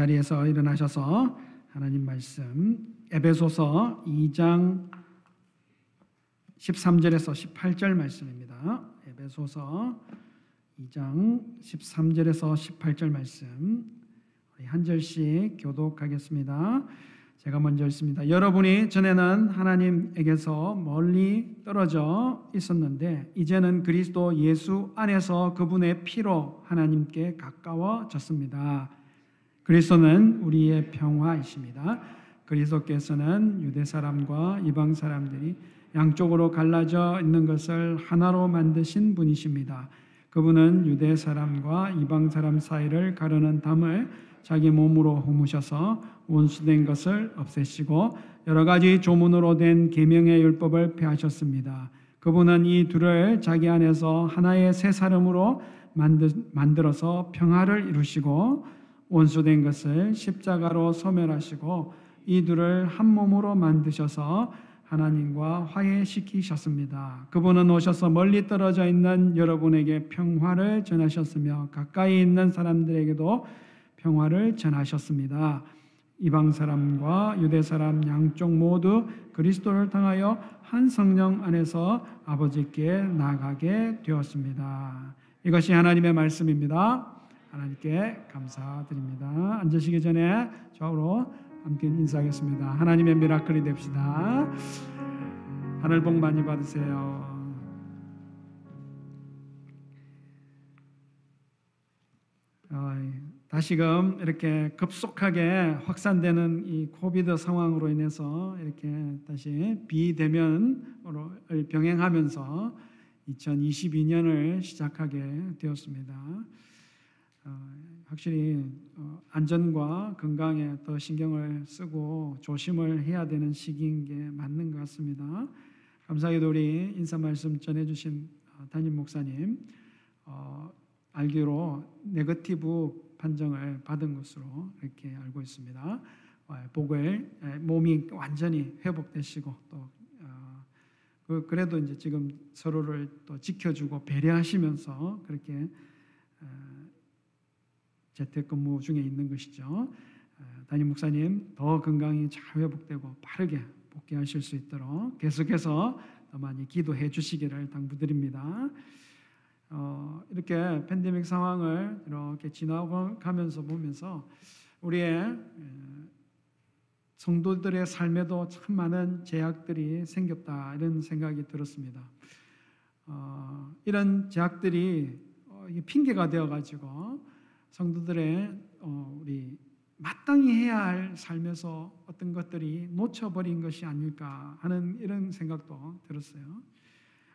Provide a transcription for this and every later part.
자리에서 일어나셔서 하나님 말씀 에베소서 2장 13절에서 18절 말씀입니다. 에베소서 2장 13절에서 18절 말씀 한 절씩 교독하겠습니다. 제가 먼저 읽습니다. 여러분이 전에는 하나님에게서 멀리 떨어져 있었는데 이제는 그리스도 예수 안에서 그분의 피로 하나님께 가까워졌습니다. 그리스도는 우리의 평화이십니다. 그리스도께서는 유대 사람과 이방 사람들이 양쪽으로 갈라져 있는 것을 하나로 만드신 분이십니다. 그분은 유대 사람과 이방 사람 사이를 가르는 담을 자기 몸으로 허무셔서 원수된 것을 없애시고 여러 가지 조문으로 된 계명의 율법을 폐하셨습니다. 그분은 이 둘을 자기 안에서 하나의 새 사람으로 만들어서 평화를 이루시고 원수된 것을 십자가로 소멸하시고 이 둘을 한 몸으로 만드셔서 하나님과 화해시키셨습니다. 그분은 오셔서 멀리 떨어져 있는 여러분에게 평화를 전하셨으며 가까이 있는 사람들에게도 평화를 전하셨습니다. 이방 사람과 유대 사람 양쪽 모두 그리스도를 통하여 한 성령 안에서 아버지께 나가게 되었습니다. 이것이 하나님의 말씀입니다. 하나님께 감사드립니다. 앉으시기 전에 좌우로 함께 인사하겠습니다. 하나님의 미라클이 됩시다. 하늘 복 많이 받으세요. 다시금 이렇게 급속하게 확산되는 이 코비드 상황으로 인해서 이렇게 다시 비대면으로 병행하면서 2022년을 시작하게 되었습니다. 어, 확실히 어, 안전과 건강에 더 신경을 쓰고 조심을 해야 되는 시기인 게 맞는 것 같습니다. 감사하게도 우리 인사 말씀 전해주신 어, 담임 목사님 알기로 네거티브 판정을 받은 것으로 이렇게 알고 있습니다. 어, 복을 몸이 완전히 회복되시고 또 어, 그, 그래도 이제 지금 서로를 또 지켜주고 배려하시면서 그렇게 어, 재택근무 중에 있는 것이죠. 담임 목사님 더 건강히 잘 회복되고 빠르게 복귀하실 수 있도록 계속해서 더 많이 기도해 주시기를 당부드립니다. 어, 이렇게 팬데믹 상황을 이렇게 지나가면서 보면서 우리의 성도들의 삶에도 참 많은 제약들이 생겼다 이런 생각이 들었습니다. 어, 이런 제약들이 어, 핑계가 되어 가지고 성도들의 어, 우리 마땅히 해야 할 삶에서 어떤 것들이 놓쳐버린 것이 아닐까 하는 이런 생각도 들었어요.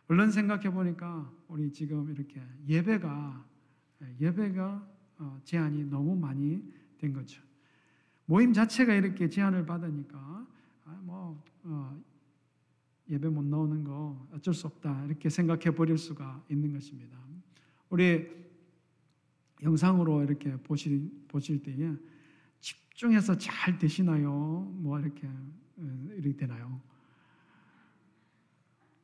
얼른 생각해 보니까 우리 지금 이렇게 예배가 예배가 어, 제한이 너무 많이 된 거죠. 모임 자체가 이렇게 제한을 받으니까 아, 뭐 어, 예배 못 나오는 거 어쩔 수 없다 이렇게 생각해 버릴 수가 있는 것입니다. 우리 영상으로 이렇게 보실 보실 때에 집중해서 잘 되시나요? 뭐 이렇게 어, 이렇게 되나요?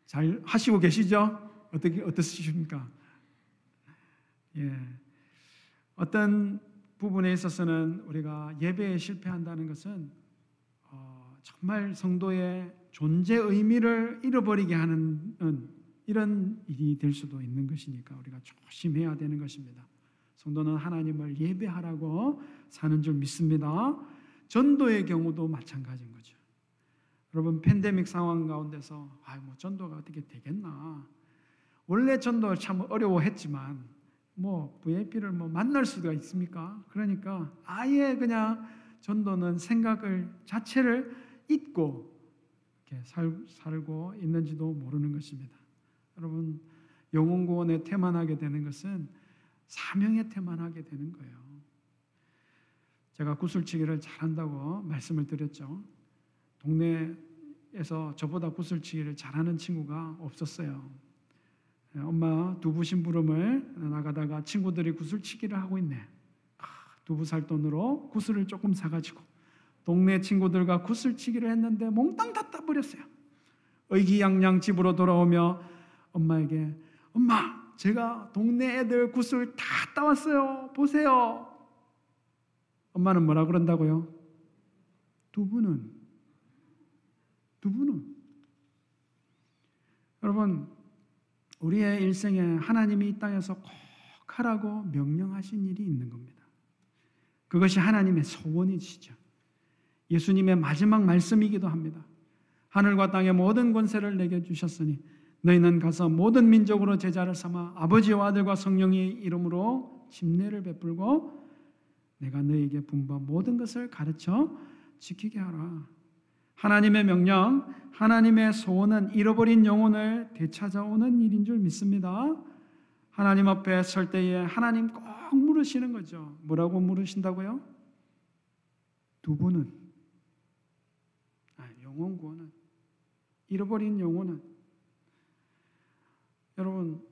잘 하시고 계시죠? 어떻게 어떻습니까? 예. 어떤 부분에 있어서는 우리가 예배에 실패한다는 것은 어, 정말 성도의 존재 의미를 잃어버리게 하는 이런 일이 될 수도 있는 것이니까 우리가 조심해야 되는 것입니다. 성도는 하나님을 예배하라고 사는 줄 믿습니다. 전도의 경우도 마찬가지인 거죠. 여러분 팬데믹 상황 가운데서 아뭐 전도가 어떻게 되겠나? 원래 전도 참 어려워했지만 뭐 VIP를 뭐 만날 수가 있습니까? 그러니까 아예 그냥 전도는 생각을 자체를 잊고 살, 살고 있는지도 모르는 것입니다. 여러분 영혼 구원에 태만하게 되는 것은 사명에 태만 하게 되는 거예요. 제가 구슬치기를 잘한다고 말씀을 드렸죠. 동네에서 저보다 구슬치기를 잘하는 친구가 없었어요. 예, 엄마 두부 심부름을 나가다가 친구들이 구슬치기를 하고 있네. 두부 살 돈으로 구슬을 조금 사가지고 동네 친구들과 구슬치기를 했는데 몽땅 다 따버렸어요. 의기양양 집으로 돌아오며 엄마에게 엄마 제가 동네 애들 구슬 다 따왔어요. 보세요. 엄마는 뭐라 그런다고요? 두 분은 두 분은 여러분 우리의 일생에 하나님이 이 땅에서 꼭 하라고 명령하신 일이 있는 겁니다. 그것이 하나님의 소원이시죠. 예수님의 마지막 말씀이기도 합니다. 하늘과 땅의 모든 권세를 내게 주셨으니 너희는 가서 모든 민족으로 제자를 삼아 아버지와 아들과 성령의 이름으로 침례를 베풀고 내가 너희에게 분부한 모든 것을 가르쳐 지키게 하라. 하나님의 명령, 하나님의 소원은 잃어버린 영혼을 되찾아오는 일인 줄 믿습니다. 하나님 앞에 설 때에 하나님 꼭 물으시는 거죠. 뭐라고 물으신다고요? 두 분은 아, 영혼 구원은 잃어버린 영혼은 여러분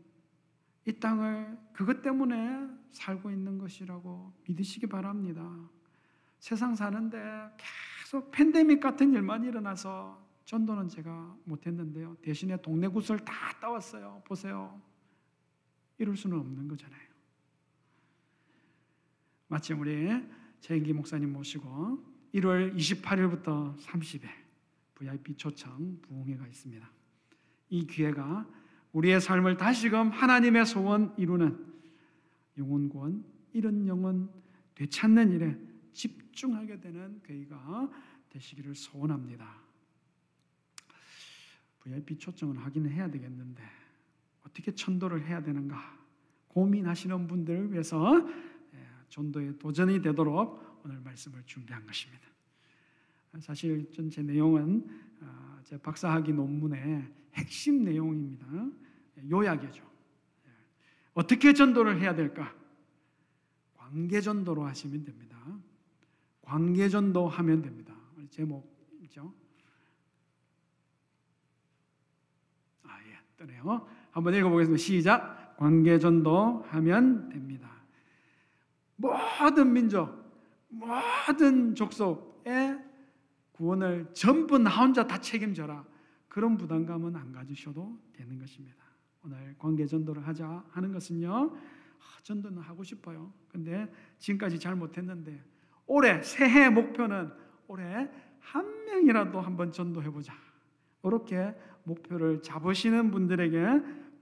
이 땅을 그것 때문에 살고 있는 것이라고 믿으시기 바랍니다. 세상 사는데 계속 팬데믹 같은 일만 일어나서 전도는 제가 못했는데요. 대신에 동네 구슬 다 따왔어요. 보세요. 이럴 수는 없는 거잖아요. 마침 우리 최인기 목사님 모시고 1월 28일부터 30일 VIP 초청 부흥회가 있습니다. 이 기회가 우리의 삶을 다시금 하나님의 소원 이루는 영혼 구원, 이런 영혼 되찾는 일에 집중하게 되는 교회가 되시기를 소원합니다. VIP 초청을 하기는 해야 되겠는데 어떻게 천도를 해야 되는가 고민하시는 분들을 위해서 예, 전도에 도전이 되도록 오늘 말씀을 준비한 것입니다. 사실 전체 내용은 어, 제 박사학위 논문의 핵심 내용입니다. 요약이죠. 예. 어떻게 전도를 해야 될까? 관계 전도로 하시면 됩니다. 관계 전도 하면 됩니다. 제목이죠. 아, 예, 뜨네요. 한번 읽어보겠습니다. 시작. 관계 전도 하면 됩니다. 모든 민족, 모든 족속의 구원을 전부 나 혼자 다 책임져라. 그런 부담감은 안 가지셔도 되는 것입니다. 오늘 관계 전도를 하자 하는 것은요. 아, 전도는 하고 싶어요. 근데 지금까지 잘 못했는데 올해 새해 목표는 올해 한 명이라도 한번 전도해 보자. 이렇게 목표를 잡으시는 분들에게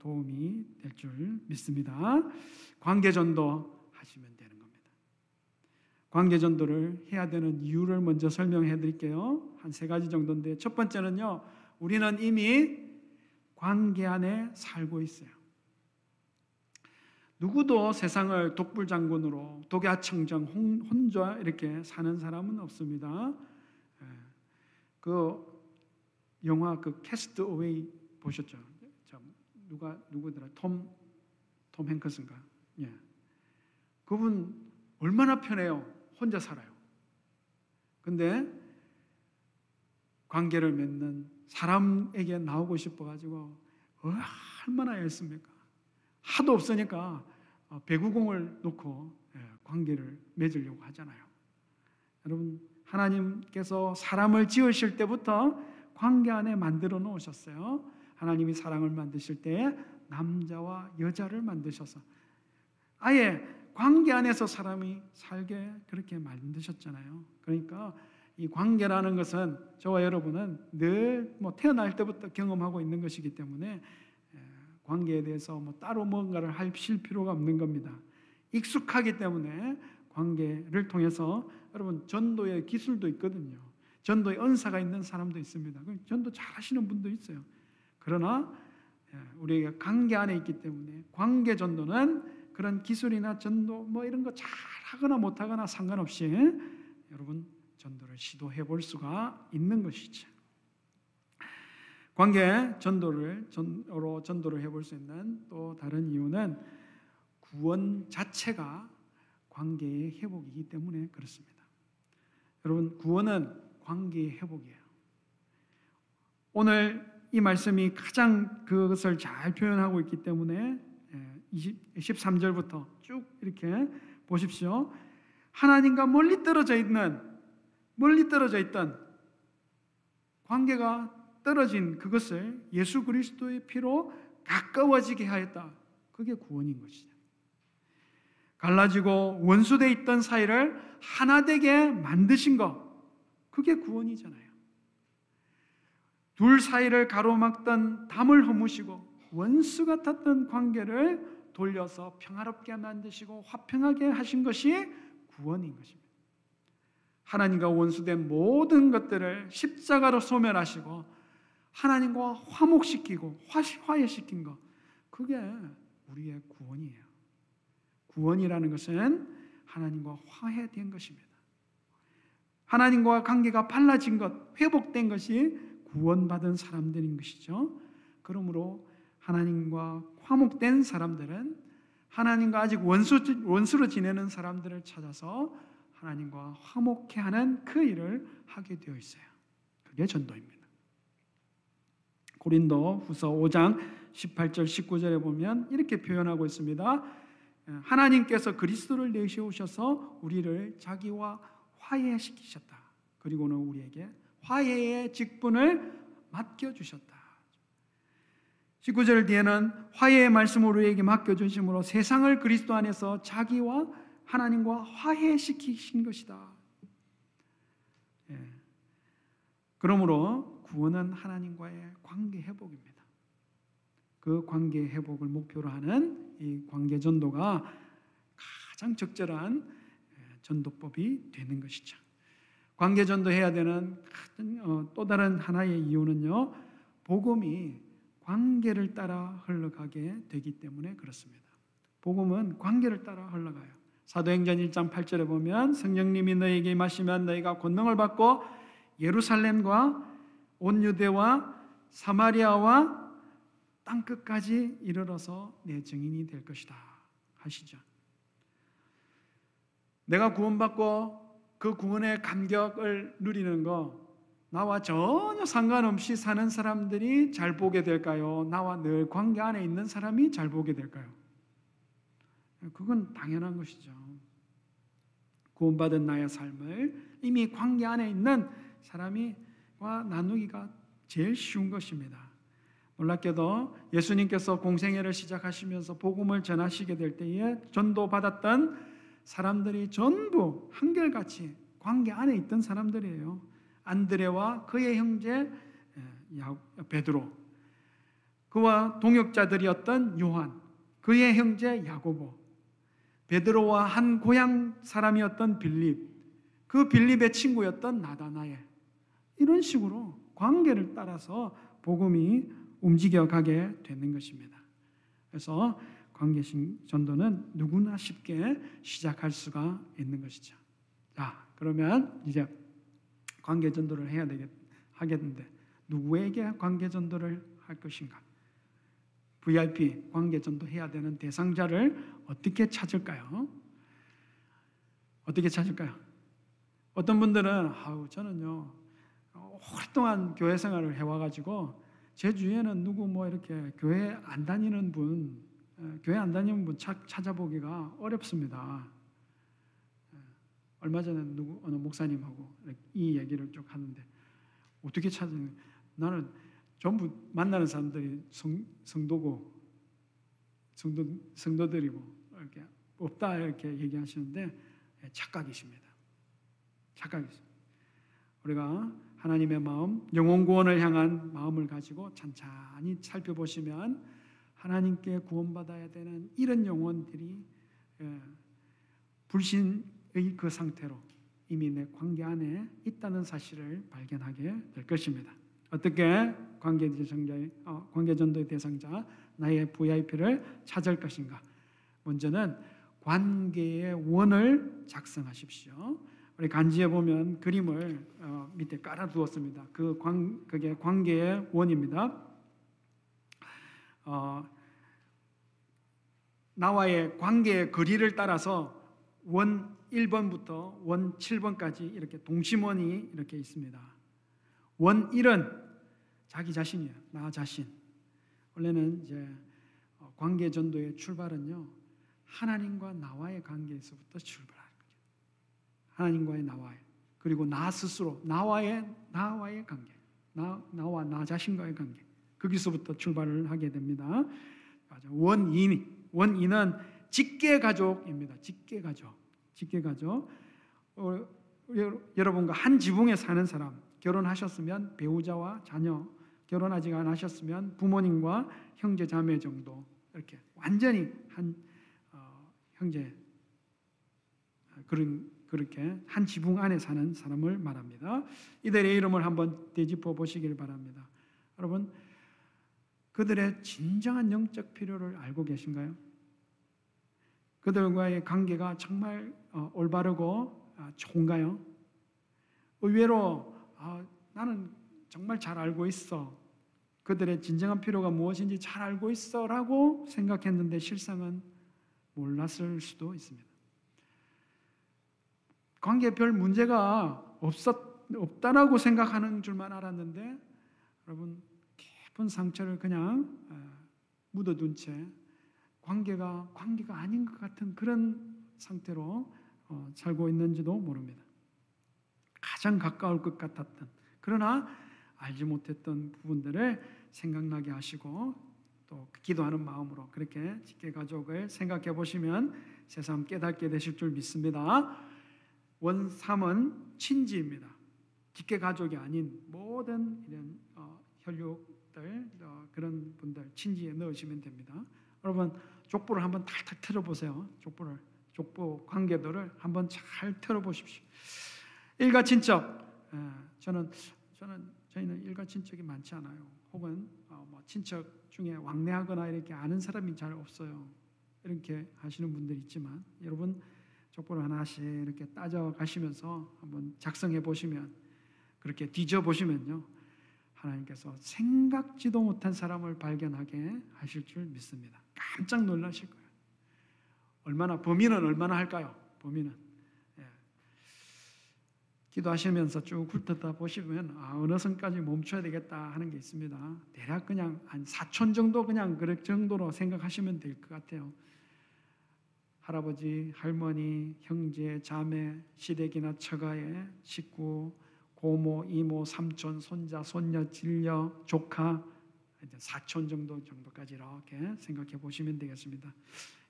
도움이 될 줄 믿습니다. 관계 전도 하시면 되는 겁니다. 관계 전도를 해야 되는 이유를 먼저 설명해 드릴게요. 한 세 가지 정도인데 첫 번째는요. 우리는 이미 관계 안에 살고 있어요. 누구도 세상을 독불장군으로 독야청정 혼자 이렇게 사는 사람은 없습니다. 예. 그 영화 그 캐스트 어웨이 보셨죠? 누가 누구더라? 톰, 톰 행크스인가? 예. 그분 얼마나 편해요. 혼자 살아요. 근데 관계를 맺는 사람에게 나오고 싶어가지고 얼마나 애씁니까? 하도 없으니까 어, 배구공을 놓고 예, 관계를 맺으려고 하잖아요. 여러분 하나님께서 사람을 지으실 때부터 관계 안에 만들어 놓으셨어요. 하나님이 사랑을 만드실 때 남자와 여자를 만드셔서 아예 관계 안에서 사람이 살게 그렇게 만드셨잖아요. 그러니까 이 관계라는 것은 저와 여러분은 늘 뭐 태어날 때부터 경험하고 있는 것이기 때문에 관계에 대해서 뭐 따로 뭔가를 하실 필요가 없는 겁니다. 익숙하기 때문에 관계를 통해서 여러분 전도의 기술도 있거든요. 전도의 은사가 있는 사람도 있습니다. 전도 잘하시는 분도 있어요. 그러나 우리가 관계 안에 있기 때문에 관계 전도는 그런 기술이나 전도 뭐 이런 거 잘하거나 못하거나 상관없이 여러분 전도를 시도해 볼 수가 있는 것이죠. 관계 전도를 전로 전도를 해볼 수 있는 또 다른 이유는 구원 자체가 관계의 회복이기 때문에 그렇습니다. 여러분 구원은 관계의 회복이에요. 오늘 이 말씀이 가장 그것을 잘 표현하고 있기 때문에 23절부터 쭉 이렇게 보십시오. 하나님과 멀리 떨어져 있는 멀리 떨어져 있던 관계가 떨어진 그것을 예수 그리스도의 피로 가까워지게 하였다. 그게 구원인 것이죠. 갈라지고 원수돼 있던 사이를 하나 되게 만드신 것. 그게 구원이잖아요. 둘 사이를 가로막던 담을 허무시고 원수 같았던 관계를 돌려서 평화롭게 만드시고 화평하게 하신 것이 구원인 것입니다. 하나님과 원수된 모든 것들을 십자가로 소멸하시고 하나님과 화목시키고 화해시킨 것 그게 우리의 구원이에요. 구원이라는 것은 하나님과 화해된 것입니다. 하나님과 관계가 발라진 것, 회복된 것이 구원받은 사람들인 것이죠. 그러므로 하나님과 화목된 사람들은 하나님과 아직 원수, 원수로 지내는 사람들을 찾아서 하나님과 화목해 하는 그 일을 하게 되어 있어요. 그게 전도입니다. 고린도 후서 5장 18절 19절에 보면 이렇게 표현하고 있습니다. 하나님께서 그리스도를 내세우셔서 우리를 자기와 화해시키셨다. 그리고는 우리에게 화해의 직분을 맡겨 주셨다. 19절 뒤에는 화해의 말씀을 우리에게 맡겨 주심으로 세상을 그리스도 안에서 자기와 하나님과 화해시키신 것이다. 예. 그러므로 구원은 하나님과의 관계 회복입니다. 그 관계 회복을 목표로 하는 이 관계 전도가 가장 적절한 예, 전도법이 되는 것이죠. 관계 전도해야 되는 어, 또 다른 하나의 이유는요. 복음이 관계를 따라 흘러가게 되기 때문에 그렇습니다. 복음은 관계를 따라 흘러가요. 사도행전 1장 8절에 보면 성령님이 너에게 마시면 너희가 권능을 받고 예루살렘과 온 유대와 사마리아와 땅 끝까지 이르러서 내 증인이 될 것이다 하시죠. 내가 구원받고 그 구원의 감격을 누리는 거 나와 전혀 상관없이 사는 사람들이 잘 보게 될까요? 나와 늘 관계 안에 있는 사람이 잘 보게 될까요? 그건 당연한 것이죠. 구원받은 나의 삶을 이미 관계 안에 있는 사람이와 나누기가 제일 쉬운 것입니다. 놀랍게도 예수님께서 공생애를 시작하시면서 복음을 전하시게 될 때에 전도받았던 사람들이 전부 한결같이 관계 안에 있던 사람들이에요. 안드레와 그의 형제 베드로, 그와 동역자들이었던 요한, 그의 형제 야고보, 베드로와 한 고향 사람이었던 빌립, 그 빌립의 친구였던 나다나엘. 이런 식으로 관계를 따라서 복음이 움직여가게 되는 것입니다. 그래서 관계신 전도는 누구나 쉽게 시작할 수가 있는 것이죠. 자, 그러면 이제 관계 전도를 해야 되겠 하겠는데 누구에게 관계 전도를 할 것인가? VIP 관계 전도 해야 되는 대상자를 어떻게 찾을까요? 어떻게 찾을까요? 어떤 분들은 아우 저는요 오랫동안 교회 생활을 해와가지고 제 주위에는 누구 뭐 이렇게 교회 안 다니는 분, 교회 안 다니는 분 찾아보기가 어렵습니다. 얼마 전에 누구 어느 목사님하고 이 얘기를 쭉 하는데 어떻게 찾는? 나는 전부 만나는 사람들이 성, 성도고 성도 성도들이고 이렇게 없다 이렇게 얘기하시는데 착각이십니다. 착각이죠. 우리가 하나님의 마음, 영혼 구원을 향한 마음을 가지고 찬찬히 살펴보시면 하나님께 구원받아야 되는 이런 영혼들이 예, 불신 의그 상태로 이미 내 관계 안에 있다는 사실을 발견하게 될 것입니다. 어떻게 관계 대상자, 어, 관계 전도의 대상자 나의 VIP를 찾을 것인가? 먼저는 관계의 원을 작성하십시오. 우리 간지에 보면 그림을 어, 밑에 깔아 두었습니다. 그 관, 그게 관계의 원입니다. 어, 나와의 관계의 거리를 따라서 원 1번부터 원 7번까지 이렇게 동심원이 이렇게 있습니다. 원 1은 자기 자신이에요. 나 자신. 원래는 이제 어, 관계 전도의 출발은요. 하나님과 나와의 관계에서부터 출발. 하나님과의 나와의 그리고 나 스스로 나와의 나와의 관계 나 나와 나 자신과의 관계 거기서부터 출발을 하게 됩니다. 원인 원인은 직계 가족입니다. 직계 가족. 직계 가족. 어, 여러분과 한 지붕에 사는 사람, 결혼하셨으면 배우자와 자녀, 결혼하지 않으셨으면 부모님과 형제 자매 정도 이렇게 완전히 한 어, 형제 그런 그렇게 한 지붕 안에 사는 사람을 말합니다. 이들의 이름을 한번 되짚어 보시길 바랍니다. 여러분 그들의 진정한 영적 필요를 알고 계신가요? 그들과의 관계가 정말 어, 올바르고 아, 좋은가요? 의외로 아, 나는 정말 잘 알고 있어. 그들의 진정한 필요가 무엇인지 잘 알고 있어 라고 생각했는데 실상은 몰랐을 수도 있습니다. 관계에 별 문제가 없었 없다라고 생각하는 줄만 알았는데 여러분 깊은 상처를 그냥 어, 묻어둔 채 관계가 관계가 아닌 것 같은 그런 상태로 어, 살고 있는지도 모릅니다. 가장 가까울 것 같았던 그러나 알지 못했던 부분들을 생각나게 하시고 또 기도하는 마음으로 그렇게 직계 가족을 생각해 보시면 새삼 깨닫게 되실 줄 믿습니다. 원삼은 친지입니다. 직계 가족이 아닌 모든 이런 어, 혈육들 어, 그런 분들 친지에 넣으시면 됩니다. 여러분 족보를 한번 탈탈 틀어보세요. 족보를 족보 관계들을 한번 잘 틀어보십시오. 일가 친척 예, 저는 저는 저희는 일가 친척이 많지 않아요. 혹은 어, 뭐 친척 중에 왕래하거나 이렇게 아는 사람이 잘 없어요. 이렇게 하시는 분들 있지만 여러분 족보를 하나씩 이렇게 따져 가시면서 한번 작성해 보시면 그렇게 뒤져 보시면요. 하나님께서 생각지도 못한 사람을 발견하게 하실 줄 믿습니다. 깜짝 놀라실 거예요. 얼마나 범인은 얼마나 할까요? 범인은 예. 기도하시면서 쭉 훑었다 보시면 아, 어느 선까지 멈춰야 되겠다 하는 게 있습니다. 대략 그냥 한 4천 정도 그냥 그 정도로 생각하시면 될 것 같아요. 할아버지, 할머니, 형제, 자매, 시댁이나 처가의 식구, 고모, 이모, 삼촌, 손자, 손녀, 진녀, 조카 이제 사촌 정도 정도까지 이렇게 생각해 보시면 되겠습니다.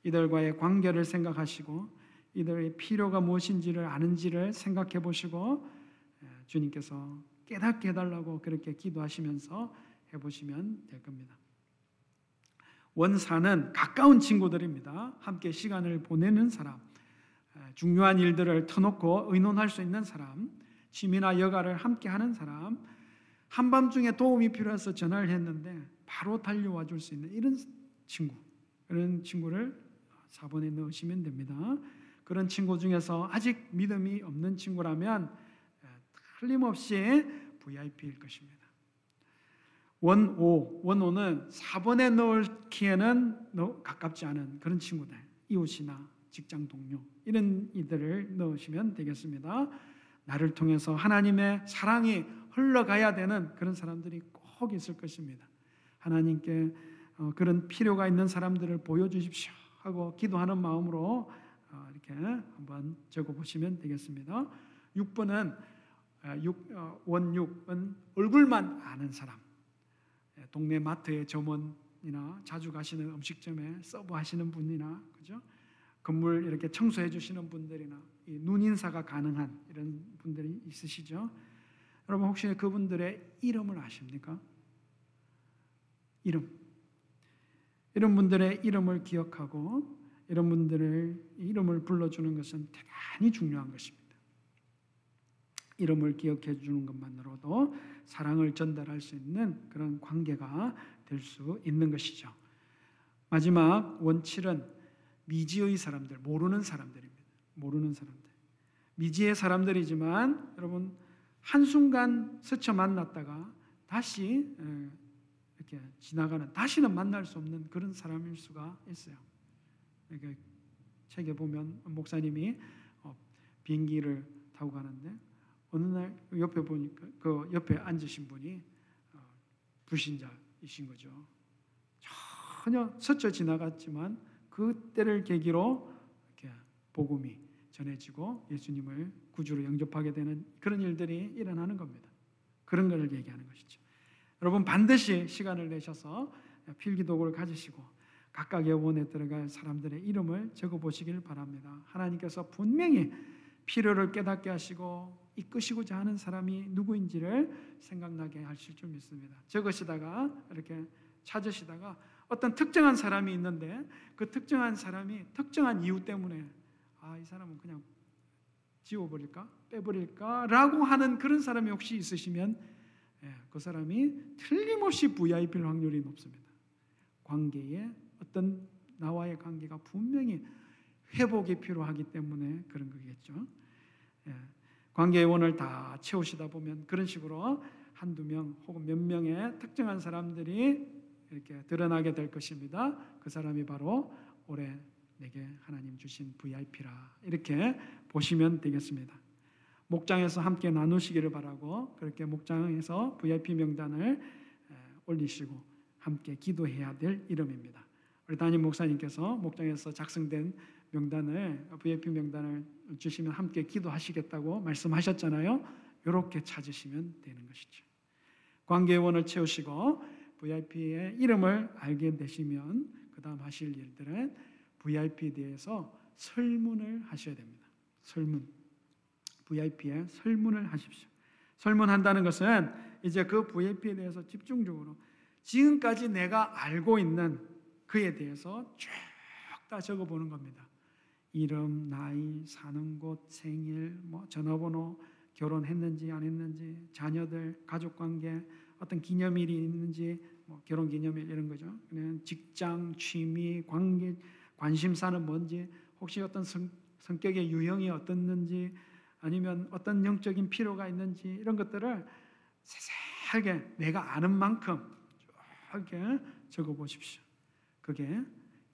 이들과의 관계를 생각하시고 이들의 필요가 무엇인지를 아는지를 생각해 보시고 예, 주님께서 깨닫게 해달라고 그렇게 기도하시면서 해보시면 될 겁니다. 원사는 가까운 친구들입니다. 함께 시간을 보내는 사람, 중요한 일들을 터놓고 의논할 수 있는 사람, 취미나 여가를 함께 하는 사람, 한밤중에 도움이 필요해서 전화를 했는데 바로 달려와 줄 수 있는 이런 친구, 그런 친구를 4번에 넣으시면 됩니다. 그런 친구 중에서 아직 믿음이 없는 친구라면 틀림없이 VIP일 것입니다. 원오, 원오는 4번에 넣기에는 가깝지 않은 그런 친구들, 이웃이나 직장 동료 이런 이들을 넣으시면 되겠습니다. 나를 통해서 하나님의 사랑이 흘러가야 되는 그런 사람들이 꼭 있을 것입니다. 하나님께 어, 그런 필요가 있는 사람들을 보여주십시오 하고 기도하는 마음으로 어, 이렇게 한번 적어 보시면 되겠습니다. 6번은 어, 원육은 얼굴만 아는 사람. 예, 동네 마트의 점원이나 자주 가시는 음식점에 서브 하시는 분이나 그죠? 건물 이렇게 청소해 주시는 분들이나 눈 인사가 가능한 이런 분들이 있으시죠? 여러분 혹시 그분들의 이름을 아십니까? 이름. 이런 분들의 이름을 기억하고 이런 분들의 이름을 불러주는 것은 대단히 중요한 것입니다. 이름을 기억해 주는 것만으로도 사랑을 전달할 수 있는 그런 관계가 될 수 있는 것이죠. 마지막 원칠은 미지의 사람들, 모르는 사람들입니다. 모르는 사람들. 미지의 사람들이지만 여러분 한순간 스쳐 만났다가 다시 이렇게 지나가는 다시는 만날 수 없는 그런 사람일 수가 있어요. 이렇게 책에 보면 목사님이 어, 비행기를 타고 가는데 어느 날 옆에 보니까 그 옆에 앉으신 분이 어, 불신자이신 거죠. 전혀 스쳐 지나갔지만 그때를 계기로 이렇게 복음이 전해지고 예수님을 구주로 영접하게 되는 그런 일들이 일어나는 겁니다. 그런 것을 얘기하는 것이죠. 여러분 반드시 시간을 내셔서 필기도구를 가지시고 각각의 원에 들어갈 사람들의 이름을 적어 보시길 바랍니다. 하나님께서 분명히 필요를 깨닫게 하시고 이끄시고자 하는 사람이 누구인지를 생각나게 하실 줄 믿습니다. 적으시다가 이렇게 찾으시다가 어떤 특정한 사람이 있는데 그 특정한 사람이 특정한 이유 때문에 아, 이 사람은 그냥 지워버릴까? 빼버릴까? 라고 하는 그런 사람이 혹시 있으시면 예, 그 사람이 틀림없이 VIP일 확률이 높습니다. 관계에 어떤 나와의 관계가 분명히 회복이 필요하기 때문에 그런 거겠죠. 예, 관계의 원을 다 채우시다 보면 그런 식으로 한두 명 혹은 몇 명의 특정한 사람들이 이렇게 드러나게 될 것입니다. 그 사람이 바로 올해 내게 하나님 주신 VIP라 이렇게 보시면 되겠습니다. 목장에서 함께 나누시기를 바라고 그렇게 목장에서 VIP 명단을 올리시고 함께 기도해야 될 이름입니다. 우리 담임 목사님께서 목장에서 작성된 명단을 VIP 명단을 주시면 함께 기도하시겠다고 말씀하셨잖아요. 이렇게 찾으시면 되는 것이죠. 관계원을 채우시고 VIP의 이름을 알게 되시면 그 다음 하실 일들은 VIP에 대해서 설문을 하셔야 됩니다. 설문. VIP에 설문을 하십시오. 설문한다는 것은 이제 그 VIP에 대해서 집중적으로 지금까지 내가 알고 있는 그에 대해서 쭉 다 적어보는 겁니다. 이름, 나이, 사는 곳, 생일, 뭐 전화번호, 결혼했는지 안 했는지, 자녀들, 가족관계, 어떤 기념일이 있는지, 뭐 결혼 기념일 이런 거죠. 그냥 직장, 취미, 관계, 관심사는 뭔지, 혹시 어떤 성, 성격의 유형이 어떻는지, 아니면 어떤 영적인 필요가 있는지 이런 것들을 세세하게 내가 아는 만큼 이렇게 적어 보십시오. 그게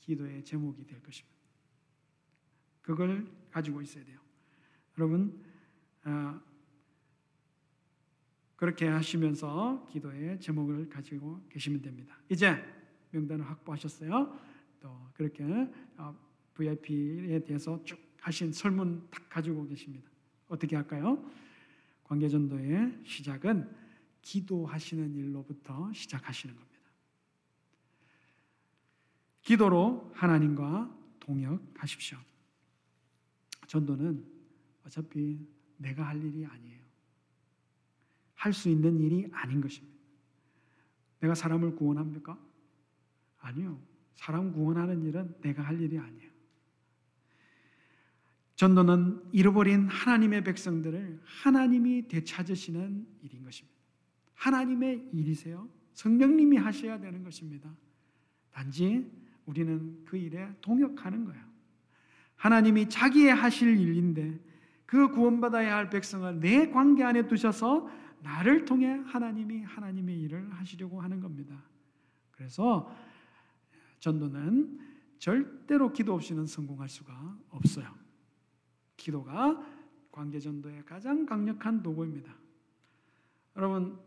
기도의 제목이 될 것입니다. 그걸 가지고 있어야 돼요. 여러분 어, 그렇게 하시면서 기도의 제목을 가지고 계시면 됩니다. 이제 명단을 확보하셨어요. 또 그렇게 어, VIP에 대해서 쭉 하신 설문 딱 가지고 계십니다. 어떻게 할까요? 관계전도의 시작은 기도하시는 일로부터 시작하시는 겁니다. 기도로 하나님과 동역하십시오. 전도는 어차피 내가 할 일이 아니에요. 할 수 있는 일이 아닌 것입니다. 내가 사람을 구원합니까? 아니요. 사람 구원하는 일은 내가 할 일이 아니에요. 전도는 잃어버린 하나님의 백성들을 하나님이 되찾으시는 일인 것입니다. 하나님의 일이세요. 성령님이 하셔야 되는 것입니다. 단지 우리는 그 일에 동역하는 거예요. 하나님이 자기의 하실 일인데 그 구원받아야 할 백성을 내 관계 안에 두셔서 나를 통해 하나님이 하나님의 일을 하시려고 하는 겁니다. 그래서 전도는 절대로 기도 없이는 성공할 수가 없어요. 기도가 관계 전도의 가장 강력한 도구입니다. 여러분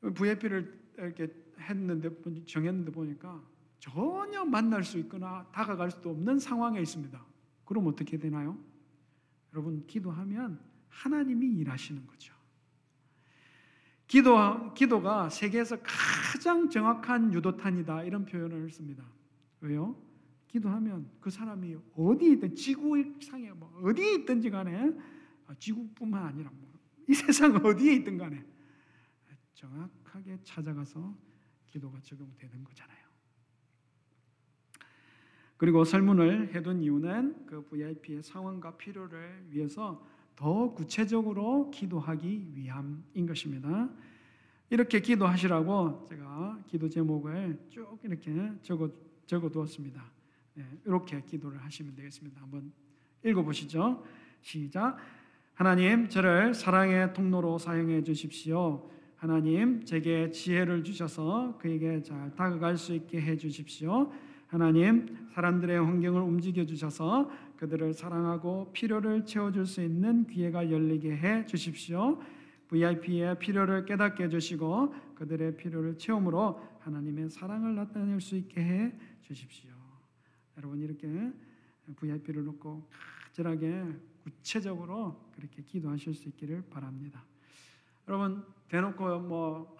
VIP를 이렇게 했는데 정했는데 보니까 전혀 만날 수 있거나 다가갈 수도 없는 상황에 있습니다. 그럼 어떻게 되나요? 여러분 기도하면 하나님이 일하시는 거죠. 기도 기도가 세계에서 가장 정확한 유도탄이다 이런 표현을 씁니다. 왜요? 기도하면 그 사람이 어디 있든 지구상에 뭐 어디에 있든지 간에 아, 지구뿐만 아니라 뭐 이 세상 어디에 있든 간에 정확하게 찾아가서 기도가 적용되는 거잖아요. 그리고 설문을 해둔 이유는 그 VIP의 상황과 필요를 위해서 더 구체적으로 기도하기 위함인 것입니다. 이렇게 기도하시라고 제가 기도 제목을 쭉 이렇게 적어 적어 두었습니다. 네, 이렇게 기도를 하시면 되겠습니다. 한번 읽어 보시죠. 시작. 하나님, 저를 사랑의 통로로 사용해 주십시오. 하나님, 제게 지혜를 주셔서 그에게 잘 다가갈 수 있게 해 주십시오. 하나님, 사람들의 환경을 움직여 주셔서 그들을 사랑하고 필요를 채워줄 수 있는 기회가 열리게 해 주십시오. VIP의 필요를 깨닫게 해주시고 그들의 필요를 채움으로 하나님의 사랑을 나타낼 수 있게 해 주십시오. 여러분 이렇게 VIP를 놓고 간절하게 구체적으로 그렇게 기도하실 수 있기를 바랍니다. 여러분 대놓고 뭐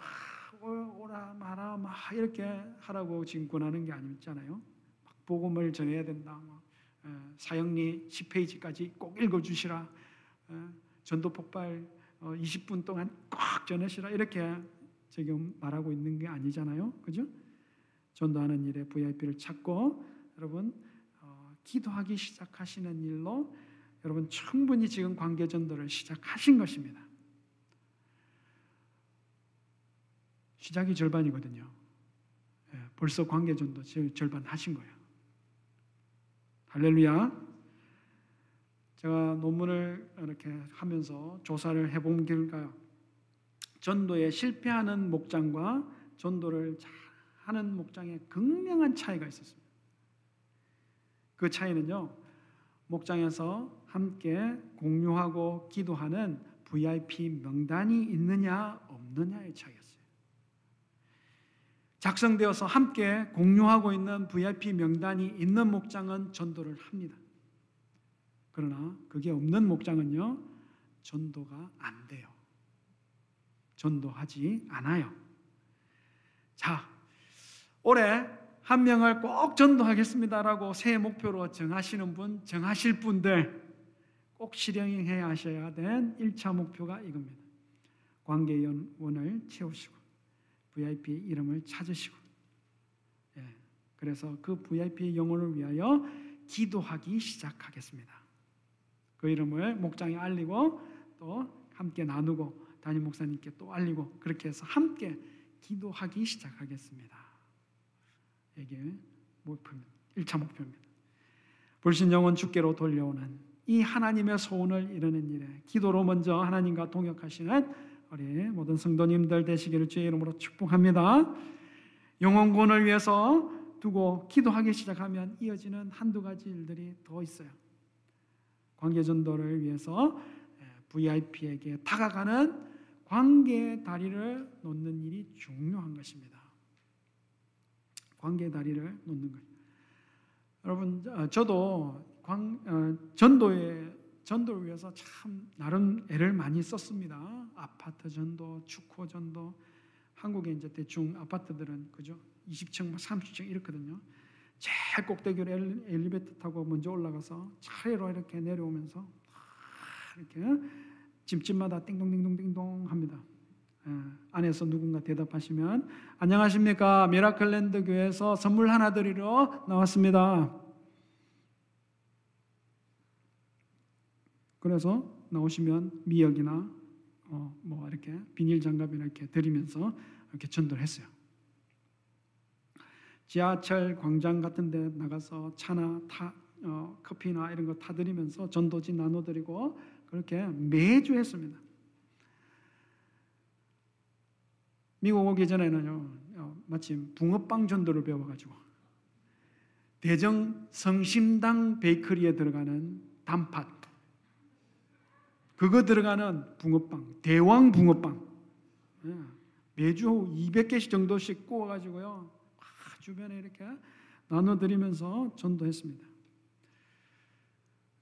오라 마라 막 이렇게 하라고 지금 권하는 게 아니잖아요. 막 복음을 전해야 된다. 뭐, 사형리 10페이지까지 꼭 읽어주시라. 전도 폭발 20분 어, 동안 꼭 전하시라 이렇게 지금 말하고 있는 게 아니잖아요. 그죠? 전도하는 일에 VIP를 찾고 여러분 어, 기도하기 시작하시는 일로 여러분 충분히 지금 관계 전도를 시작하신 것입니다. 시작이 절반이거든요. 예, 벌써 관계 전도 절반 하신 거예요. 할렐루야. 제가 논문을 이렇게 하면서 조사를 해본 결과 전도에 실패하는 목장과 전도를 잘 하는 목장에 극명한 차이가 있었습니다. 그 차이는요, 목장에서 함께 공유하고 기도하는 VIP 명단이 있느냐 없느냐의 차이였어요. 작성되어서 함께 공유하고 있는 VIP 명단이 있는 목장은 전도를 합니다. 그러나 그게 없는 목장은요, 전도가 안 돼요. 전도하지 않아요. 자, 올해 한 명을 꼭 전도하겠습니다라고 새해 목표로 정하시는 분, 정하실 분들 꼭 실행해야 하셔야 된 1차 목표가 이겁니다. 관계연원을 채우시고 VIP 이름을 찾으시고 예, 그래서 그 VIP 영혼을 위하여 기도하기 시작하겠습니다. 그 이름을 목장에 알리고 또 함께 나누고 담임 목사님께 또 알리고 그렇게 해서 함께 기도하기 시작하겠습니다. 이게 목표입니다. 1차 목표입니다. 불신 영혼 주께로 돌려오는 이 하나님의 소원을 이루는 일에 기도로 먼저 하나님과 동역하시는 우리 모든 성도님들 되시기를 주의 이름으로 축복합니다. 영혼권을 위해서 두고 기도하기 시작하면 이어지는 한두 가지 일들이 더 있어요. 관계 전도를 위해서 VIP에게 다가가는 관계 다리를 놓는 일이 중요한 것입니다. 관계 다리를 놓는 것. 여러분, 어, 저도 관, 어, 전도에 전도를 위해서 참 나름 애를 많이 썼습니다. 아파트 전도, 축호 전도. 한국에 이제 대충 아파트들은 그죠? 20층, 30층 이렇거든요. 제일 꼭대기로 엘리베이터 타고 먼저 올라가서 차례로 이렇게 내려오면서 이렇게 집집마다 띵동띵동띵동 합니다. 예, 안에서 누군가 대답하시면 안녕하십니까 미라클랜드 교회에서 선물 하나 드리러 나왔습니다. 그래서 나오시면 미역이나 어, 뭐 이렇게 비닐 장갑이나 이렇게 드리면서 이렇게 전도를 했어요. 지하철 광장 같은 데 나가서 차나 타, 어, 커피나 이런 거 타드리면서 전도지 나눠드리고 그렇게 매주 했습니다. 미국 오기 전에는요, 어, 마침 붕어빵 전도를 배워가지고 대정 성심당 베이커리에 들어가는 단팥 그거 들어가는 붕어빵 대왕 붕어빵 예, 매주 200개씩 정도씩 구워가지고요 주변에 이렇게 나눠드리면서 전도했습니다.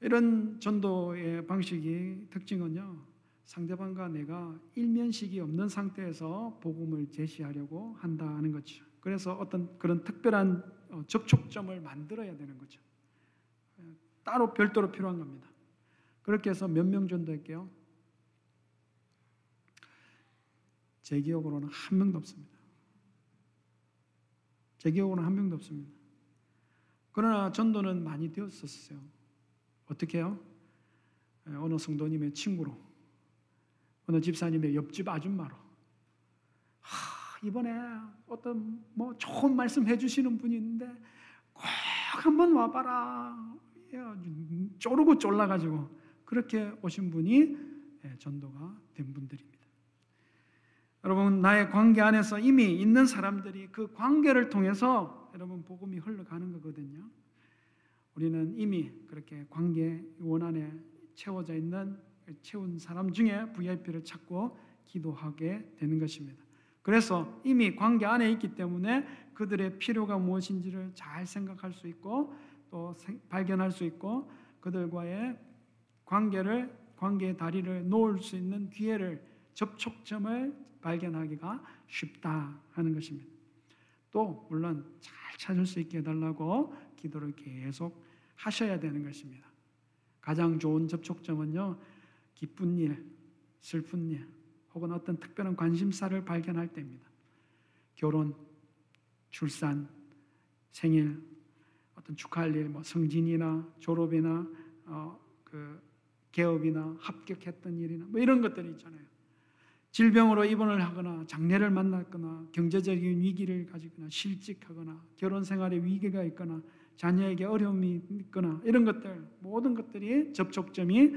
이런 전도의 방식이 특징은요, 상대방과 내가 일면식이 없는 상태에서 복음을 제시하려고 한다는 거죠. 그래서 어떤 그런 특별한 어, 접촉점을 만들어야 되는 거죠. 따로 별도로 필요한 겁니다. 그렇게 해서 몇 명 전도할게요? 제 기억으로는 한 명도 없습니다. 제 기억으로는 한 명도 없습니다. 그러나 전도는 많이 되었었어요. 어떻게 해요? 어느 성도님의 친구로, 어느 집사님의 옆집 아줌마로. 하, 이번에 어떤 뭐 좋은 말씀 해주시는 분이 있는데 꼭 한번 와봐라. 쪼르고 쫄라가지고 그렇게 오신 분이 전도가 된 분들입니다. 여러분 나의 관계 안에서 이미 있는 사람들이 그 관계를 통해서 여러분 복음이 흘러가는 거거든요. 우리는 이미 그렇게 관계 원 안에 채워져 있는 채운 사람 중에 VIP를 찾고 기도하게 되는 것입니다. 그래서 이미 관계 안에 있기 때문에 그들의 필요가 무엇인지를 잘 생각할 수 있고 또 발견할 수 있고 그들과의 관계를 관계의 다리를 놓을 수 있는 기회를 접촉점을 발견하기가 쉽다 하는 것입니다. 또 물론 잘 찾을 수 있게 해달라고 기도를 계속 하셔야 되는 것입니다. 가장 좋은 접촉점은요, 기쁜 일, 슬픈 일, 혹은 어떤 특별한 관심사를 발견할 때입니다. 결혼, 출산, 생일, 어떤 축하할 일, 뭐 성진이나 졸업이나 어, 그 개업이나 합격했던 일이나 뭐 이런 것들이 있잖아요. 질병으로 입원을 하거나 장례를 만났거나 경제적인 위기를 가지거나 실직하거나 결혼 생활에 위기가 있거나 자녀에게 어려움이 있거나 이런 것들 모든 것들이 접촉점이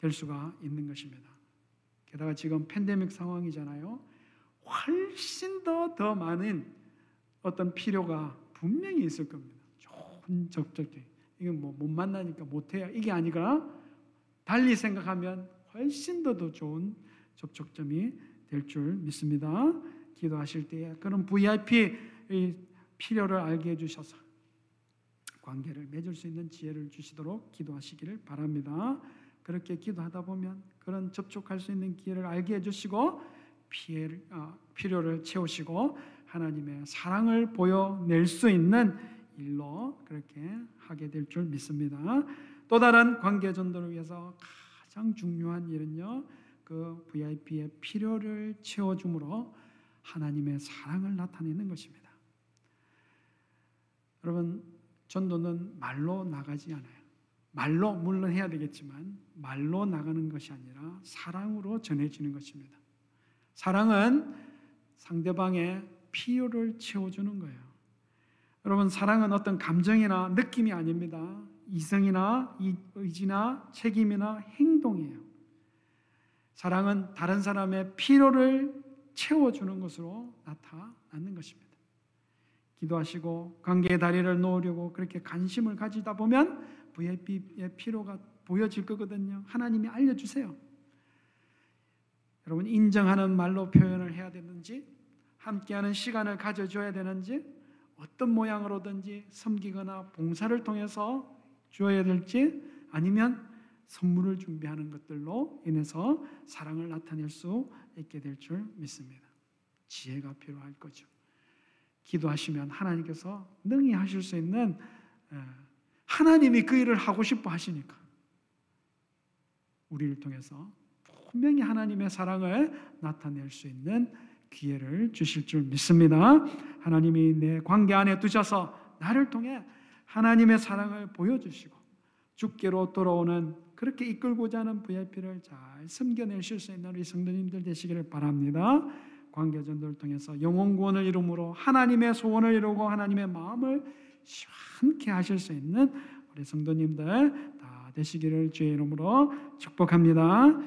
될 수가 있는 것입니다. 게다가 지금 팬데믹 상황이잖아요. 훨씬 더더 많은 어떤 필요가 분명히 있을 겁니다. 좋은 접촉점. 이건 뭐 못 만나니까 못 해야 이게 아니라 달리 생각하면 훨씬 더 더 좋은 접촉점이 될 줄 믿습니다. 기도하실 때에 그런 VIP 필요를 알게 해주셔서 관계를 맺을 수 있는 지혜를 주시도록 기도하시기를 바랍니다. 그렇게 기도하다 보면 그런 접촉할 수 있는 기회를 알게 해주시고 피해를, 어, 필요를 채우시고 하나님의 사랑을 보여낼 수 있는 일로 그렇게 하게 될 줄 믿습니다. 또 다른 관계 전도를 위해서 가장 중요한 일은요. 그 VIP의 필요를 채워줌으로 하나님의 사랑을 나타내는 것입니다. 여러분 전도는 말로 나가지 않아요. 말로 물론 해야 되겠지만 말로 나가는 것이 아니라 사랑으로 전해지는 것입니다. 사랑은 상대방의 필요를 채워주는 거예요. 여러분 사랑은 어떤 감정이나 느낌이 아닙니다. 이성이나 의지나 책임이나 행동이에요. 사랑은 다른 사람의 필요를 채워주는 것으로 나타나는 것입니다. 기도하시고 관계의 다리를 놓으려고 그렇게 관심을 가지다 보면 VIP의 필요가 보여질 거거든요. 하나님이 알려주세요. 여러분 인정하는 말로 표현을 해야 되는지 함께하는 시간을 가져줘야 되는지 어떤 모양으로든지 섬기거나 봉사를 통해서 주어야 될지 아니면 선물을 준비하는 것들로 인해서 사랑을 나타낼 수 있게 될 줄 믿습니다. 지혜가 필요할 거죠. 기도하시면 하나님께서 능히 하실 수 있는 하나님이 그 일을 하고 싶어 하시니까 우리를 통해서 분명히 하나님의 사랑을 나타낼 수 있는 기회를 주실 줄 믿습니다. 하나님이 내 관계 안에 두셔서 나를 통해 하나님의 사랑을 보여주시고 죽게로 돌아오는 그렇게 이끌고자 하는 VIP를 잘 섬겨내실 수 있는 우리 성도님들 되시기를 바랍니다. 관계전도를 통해서 영혼 구원을 이루므로 하나님의 소원을 이루고 하나님의 마음을 시원케 하실 수 있는 우리 성도님들 다 되시기를 주의 이름으로 축복합니다.